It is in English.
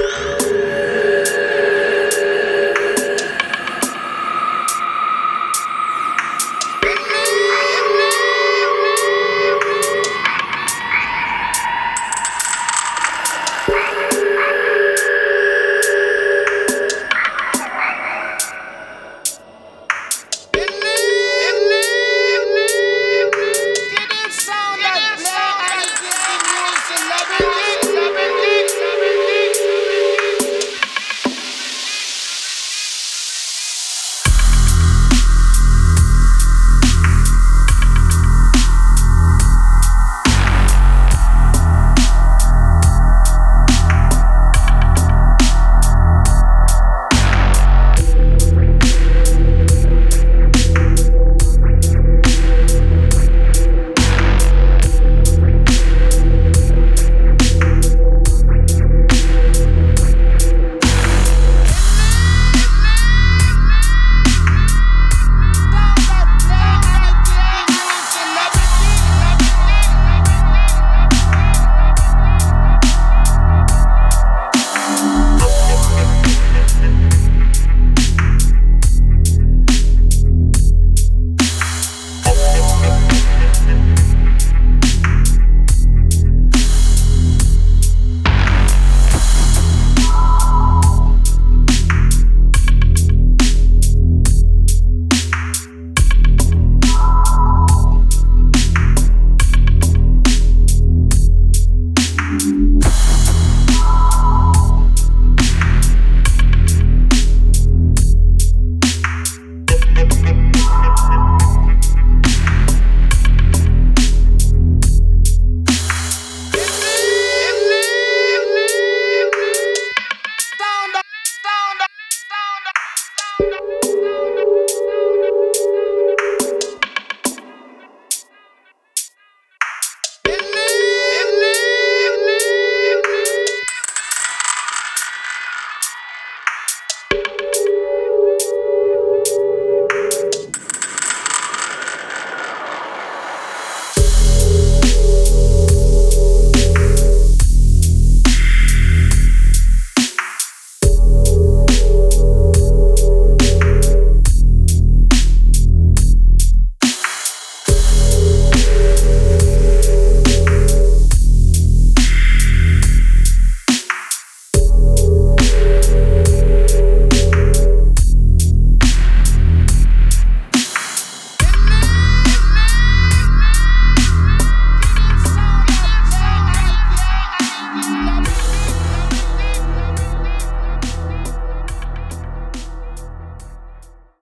you